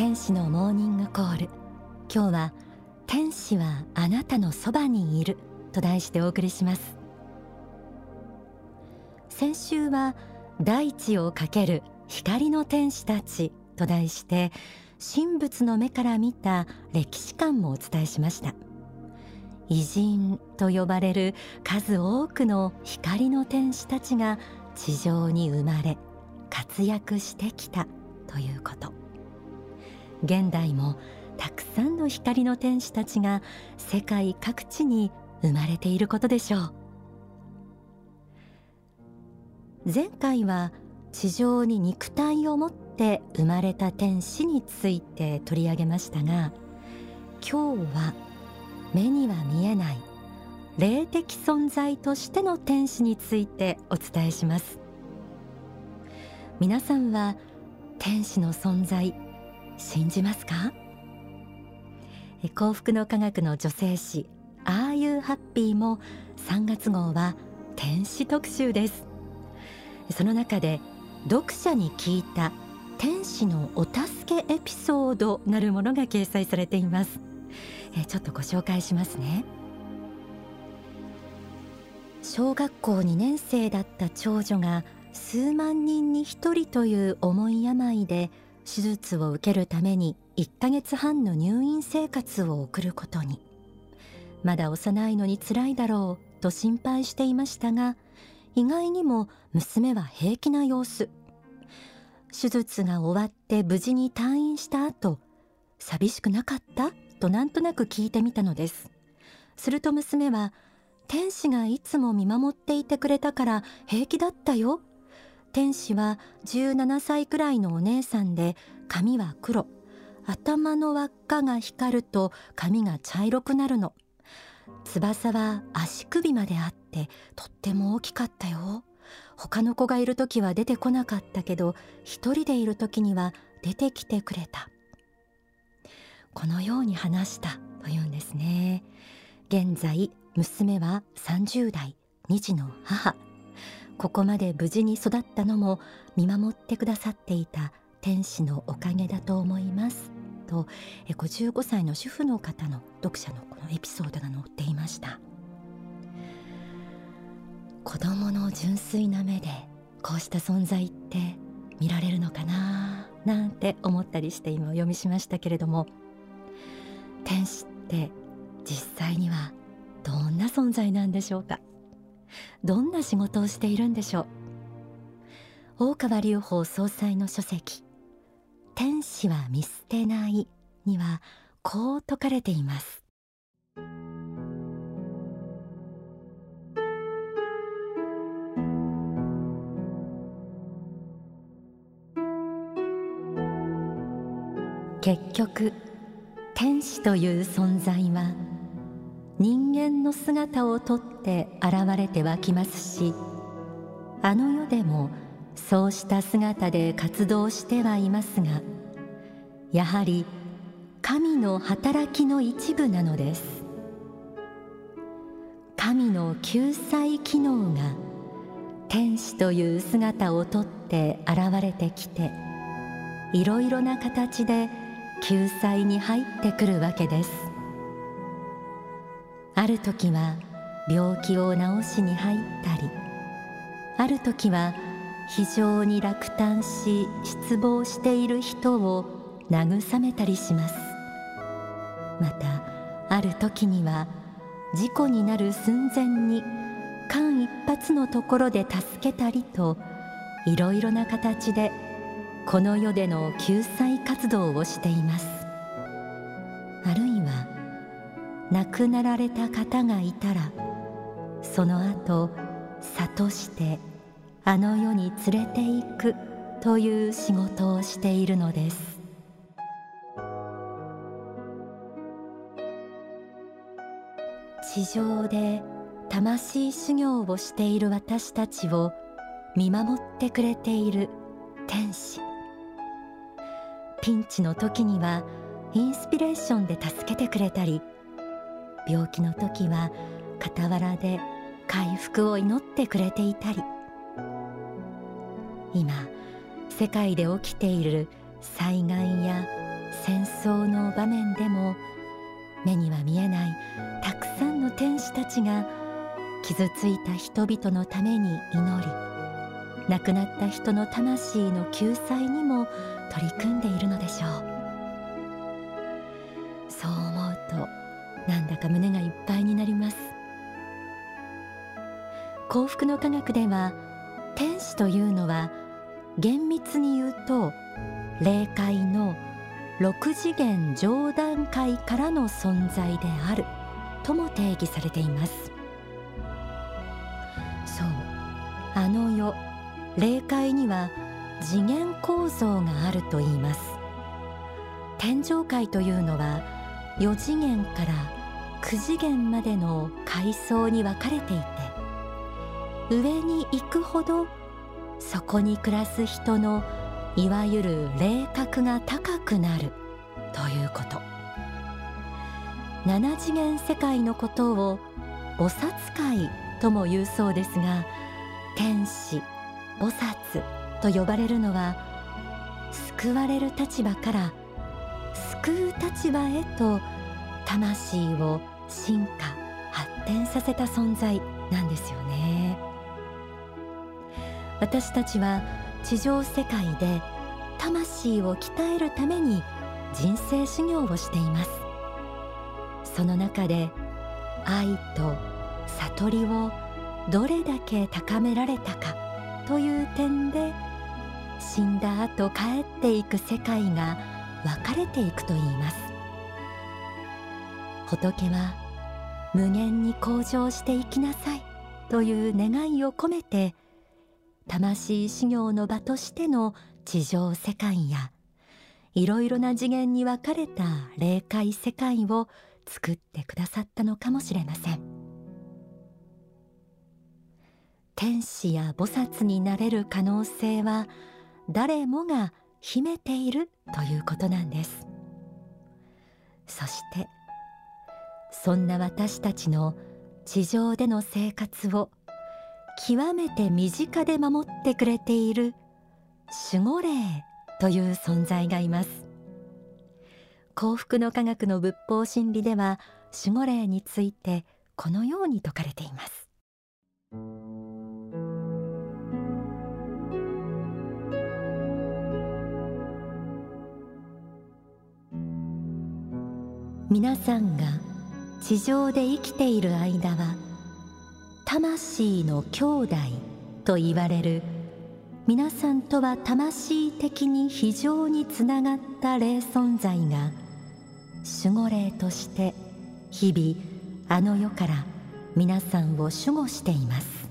天使のモーニングコール。今日は天使はあなたのそばにいると題してお送りします。先週は大地をかける光の天使たちと題して神仏の目から見た歴史観もお伝えしました。偉人と呼ばれる数多くの光の天使たちが地上に生まれ活躍してきたということ。現代もたくさんの光の天使たちが世界各地に生まれていることでしょう。前回は地上に肉体を持って生まれた天使について取り上げましたが今日は目には見えない霊的存在としての天使についてお伝えします。皆さんは天使の存在信じますか？幸福の科学の女性誌 Are You Happy も3月号は天使特集です。その中で読者に聞いた天使のお助けエピソードなるものが掲載されています。ちょっとご紹介しますね。小学校2年生だった長女が数万人に一人という重い病で手術を受けるために1ヶ月半の入院生活を送ることに。まだ幼いのに辛いだろうと心配していましたが意外にも娘は平気な様子。手術が終わって無事に退院した後寂しくなかった？となんとなく聞いてみたのです。すると娘は天使がいつも見守っていてくれたから平気だったよ天使は17歳くらいのお姉さんで髪は黒。頭の輪っかが光ると髪が茶色くなるの。翼は足首まであってとっても大きかったよ。他の子がいる時は出てこなかったけど一人でいる時には出てきてくれた。このように話したというんですね。現在娘は30代2児の母。ここまで無事に育ったのも見守ってくださっていた天使のおかげだと思います。と55歳の主婦の方の読者のこのエピソードが載っていました。子供の純粋な目でこうした存在って見られるのかななんて思ったりして今お読みしましたけれども天使って実際にはどんな存在なんでしょうか。どんな仕事をしているんでしょう？大川隆法総裁の書籍天使は見捨てないにはこう説かれています。結局天使という存在は人間の姿をとって現れてはきますしあの世でもそうした姿で活動してはいますがやはり神の働きの一部なのです。神の救済機能が天使という姿をとって現れてきていろいろな形で救済に入ってくるわけです。ある時は病気を治しに入ったりある時は非常に落胆し失望している人を慰めたりします。またある時には事故になる寸前に間一髪のところで助けたりといろいろな形でこの世での救済活動をしています。亡くなられた方がいたらその後諭してあの世に連れて行くという仕事をしているのです。地上で魂修行をしている私たちを見守ってくれている天使。ピンチの時にはインスピレーションで助けてくれたり病気の時は傍らで回復を祈ってくれていたり。今世界で起きている災害や戦争の場面でも目には見えないたくさんの天使たちが傷ついた人々のために祈り亡くなった人の魂の救済にも取り組んでいるのでしょう。なんだか胸がいっぱいになります。幸福の科学では天使というのは厳密に言うと霊界の6次元上段階からの存在であるとも定義されています。そう。あの世霊界には次元構造があると言います。天上界というのは4次元から9次元までの階層に分かれていて上に行くほどそこに暮らす人のいわゆる霊格が高くなるということ。7次元世界のことを菩薩界とも言うそうですが天使菩薩と呼ばれるのは救われる立場から救う立場へと魂を進化発展させた存在なんですよね。私たちは地上世界で魂を鍛えるために人生修行をしています。その中で愛と悟りをどれだけ高められたかという点で死んだ後帰っていく世界が分かれていくといいます。仏は無限に向上していきなさいという願いを込めて魂修行の場としての地上世界やいろいろな次元に分かれた霊界世界を作ってくださったのかもしれません。天使や菩薩になれる可能性は誰もが秘めているということなんです。そしてそんな私たちの地上での生活を極めて身近で守ってくれている守護霊という存在がいます。幸福の科学の仏法真理では守護霊についてこのように説かれています。皆さんが地上で生きている間は魂の兄弟と言われる皆さんとは魂的に非常につながった霊存在が守護霊として日々あの世から皆さんを守護しています。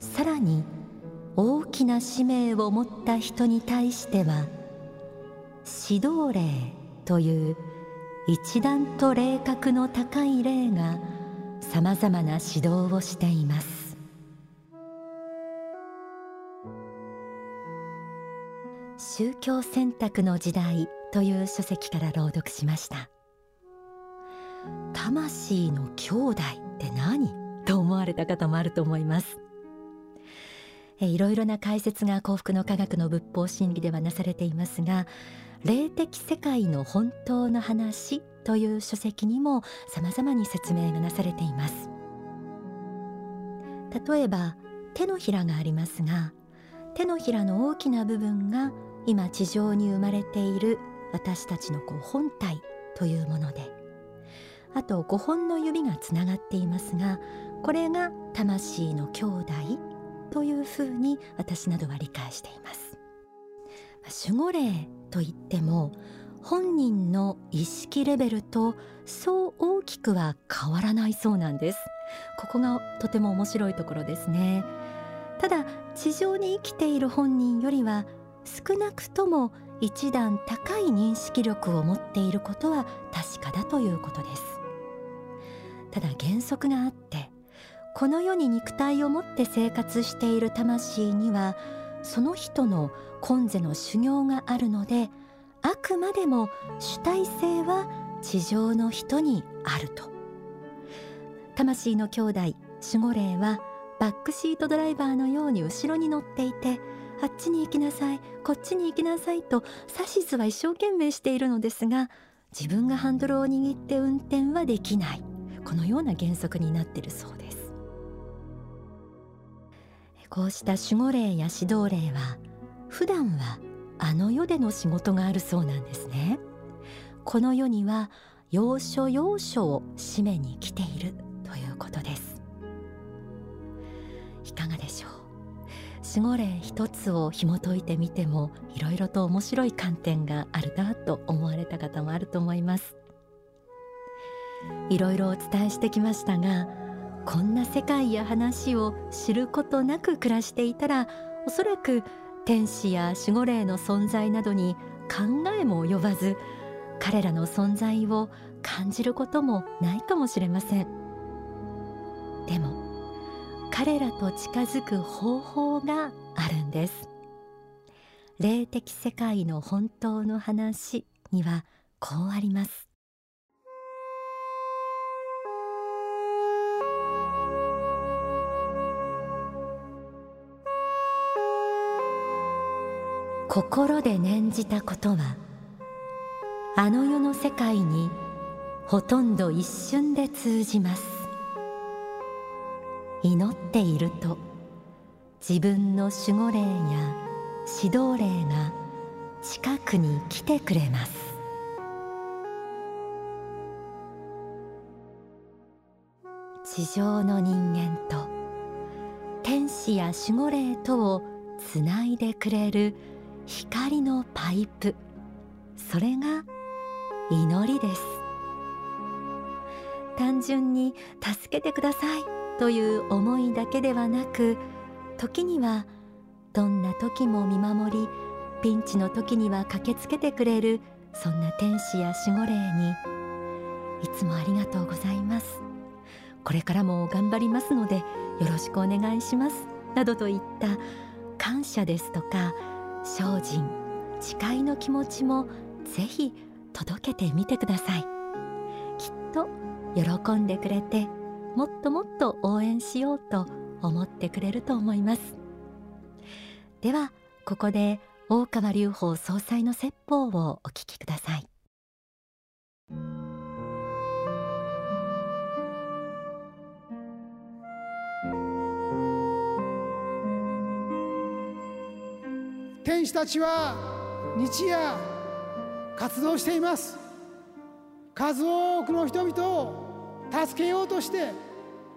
さらに大きな使命を持った人に対しては指導霊という一段と霊格の高い霊がさまざまな指導をしています。宗教選択の時代という書籍から朗読しました。魂の兄弟って何と思われた方もあると思います。いろいろな解説が幸福の科学の仏法真理ではなされていますが霊的世界の本当の話という書籍にも様々に説明がなされています。例えば手のひらがありますが手のひらの大きな部分が今地上に生まれている私たちのこう本体というものであと5本の指がつながっていますがこれが魂の兄弟というふうに私などは理解しています。守護霊といっても本人の意識レベルとそう大きくは変わらないそうなんです。ここがとても面白いところですね。ただ地上に生きている本人よりは少なくとも一段高い認識力を持っていることは確かだということです。ただ原則があってこの世に肉体を持って生活している魂にはその人の今世の修行があるのであくまでも主体性は地上の人にあると。魂の兄弟守護霊はバックシートドライバーのように後ろに乗っていてあっちに行きなさいこっちに行きなさいと指図は一生懸命しているのですが自分がハンドルを握って運転はできない。このような原則になっているそうです。こうした守護霊や指導霊は普段はあの世での仕事があるそうなんですね。この世には要所要所を締めに来ているということです。いかがでしょう？守護霊一つを紐解いてみてもいろいろと面白い観点があるなと思われた方もあると思います。いろいろお伝えしてきましたがこんな世界や話を知ることなく暮らしていたらおそらく天使や守護霊の存在などに考えも及ばず彼らの存在を感じることもないかもしれません。でも彼らと近づく方法があるんです。霊的世界の本当の話にはこうあります。心で念じたことはあの世の世界にほとんど一瞬で通じます。祈っていると自分の守護霊や指導霊が近くに来てくれます。地上の人間と天使や守護霊とをつないでくれる光のパイプ。それが祈りです。単純に助けてください。という思いだけではなく時にはどんな時も見守りピンチの時には駆けつけてくれるそんな天使や守護霊にいつもありがとうございます。これからも頑張りますのでよろしくお願いします。などといった感謝ですとか精進誓いの気持ちもぜひ届けてみてください。きっと喜んでくれてもっともっと応援しようと思ってくれると思います。ではここで大川隆法総裁の説法をお聞きください。天使たちは日夜活動しています。数多くの人々を助けようとして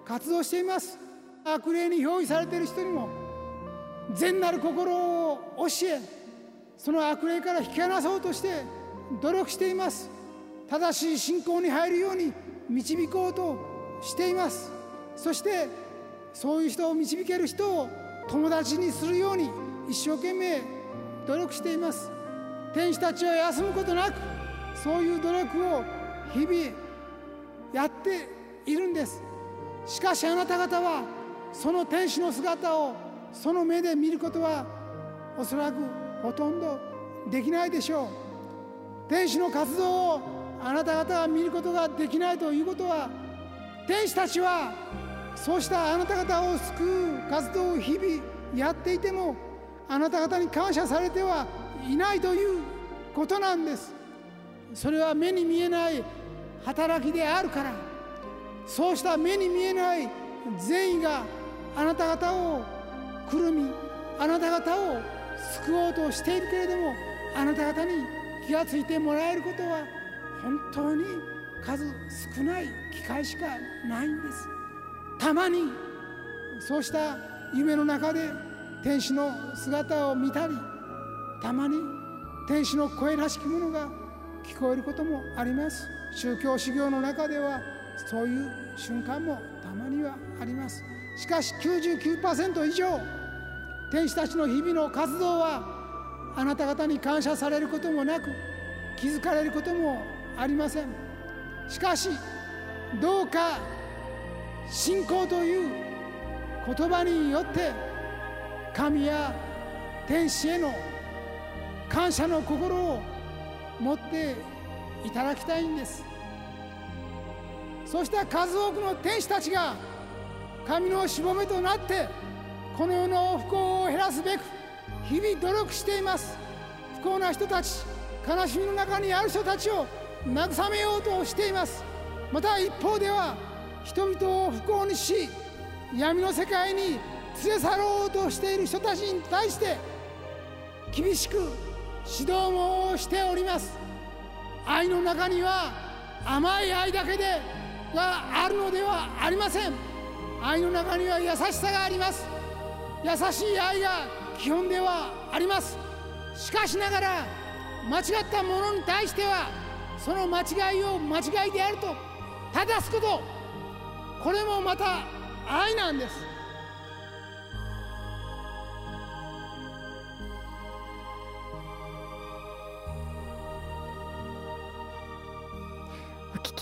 活動しています。悪霊に表意されている人にも善なる心を教えその悪霊から引き離そうとして努力しています。正しい信仰に入るように導こうとしています。そしてそういう人を導ける人を友達にするように一生懸命努力しています。天使たちは休むことなくそういう努力を日々やっているんです。しかしあなた方はその天使の姿をその目で見ることはおそらくほとんどできないでしょう。天使の活動をあなた方が見ることができないということは天使たちはそうしたあなた方を救う活動を日々やっていてもあなた方に感謝されてはいないということなんです。それは目に見えない働きであるから。そうした目に見えない善意があなた方をくるみあなた方を救おうとしているけれどもあなた方に気がついてもらえることは本当に数少ない機会しかないんです。たまにそうした夢の中で天使の姿を見たりたまに天使の声らしきものが聞こえることもあります。宗教修行の中ではそういう瞬間もたまにはあります。しかし99%以上天使たちの日々の活動はあなた方に感謝されることもなく気づかれることもありません。しかしどうか信仰という言葉によって神や天使への感謝の心を持っていただきたいんです。そして数多くの天使たちが神のしぼめとなってこの世の不幸を減らすべく日々努力しています。不幸な人たち悲しみの中にある人たちを慰めようとしています。また一方では人々を不幸にし闇の世界に連れ去ろうとしている人たちに対して厳しく指導もしております。愛の中には甘い愛だけでがあるのではありません。愛の中には優しさがあります。優しい愛が基本ではあります。しかしながら間違ったものに対してはその間違いを間違いであると正すこと。これもまた愛なんです。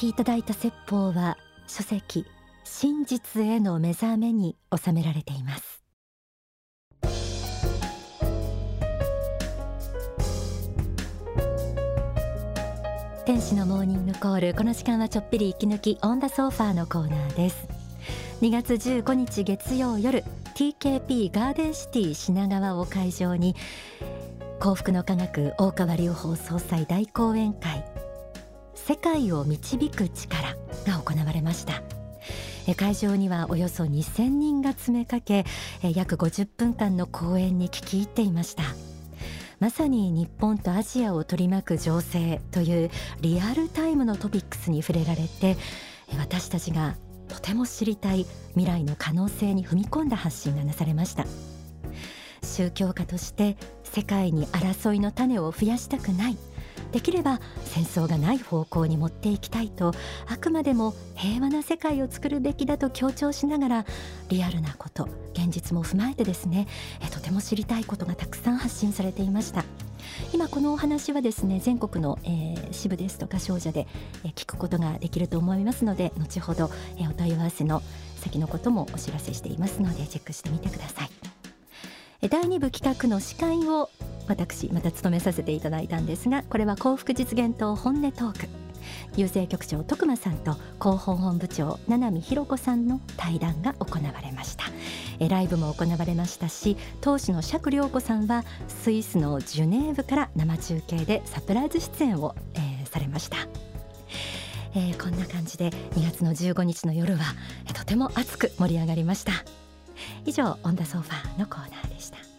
きいただいた説法は書籍真実への目覚めに収められています。天使のモーニングコール。この時間はちょっぴり息抜きオンダソファーのコーナーです。2月15日月曜夜 TKP ガーデンシティ品川を会場に幸福の科学大川隆法総裁大講演会世界を導く力が行われました。会場にはおよそ2000人が詰めかけ約50分間の講演に聞き入っていました。まさに日本とアジアを取り巻く情勢というリアルタイムのトピックスに触れられて私たちがとても知りたい未来の可能性に踏み込んだ発信がなされました。宗教家として世界に争いの種を増やしたくない。できれば戦争がない方向に持っていきたいとあくまでも平和な世界を作るべきだと強調しながらリアルなこと現実も踏まえてですねえとても知りたいことがたくさん発信されていました。今このお話はですね全国の、えー、支部ですとか商社で、えー、聞くことができると思いますので後ほど、えー、お問い合わせの先のこともお知らせしていますのでチェックしてみてください。第2部企画の司会を私また務めさせていただいたんですがこれは幸福実現党本音トーク。郵政局長徳間さんと広報本部長七海弘子さんの対談が行われました。えライブも行われましたし当時の釈良子さんはスイスのジュネーブから生中継でサプライズ出演を、えー、されました。えー、こんな感じで2月の15日の夜は、えー、とても熱く盛り上がりました。以上オンダソファーのコーナーでした。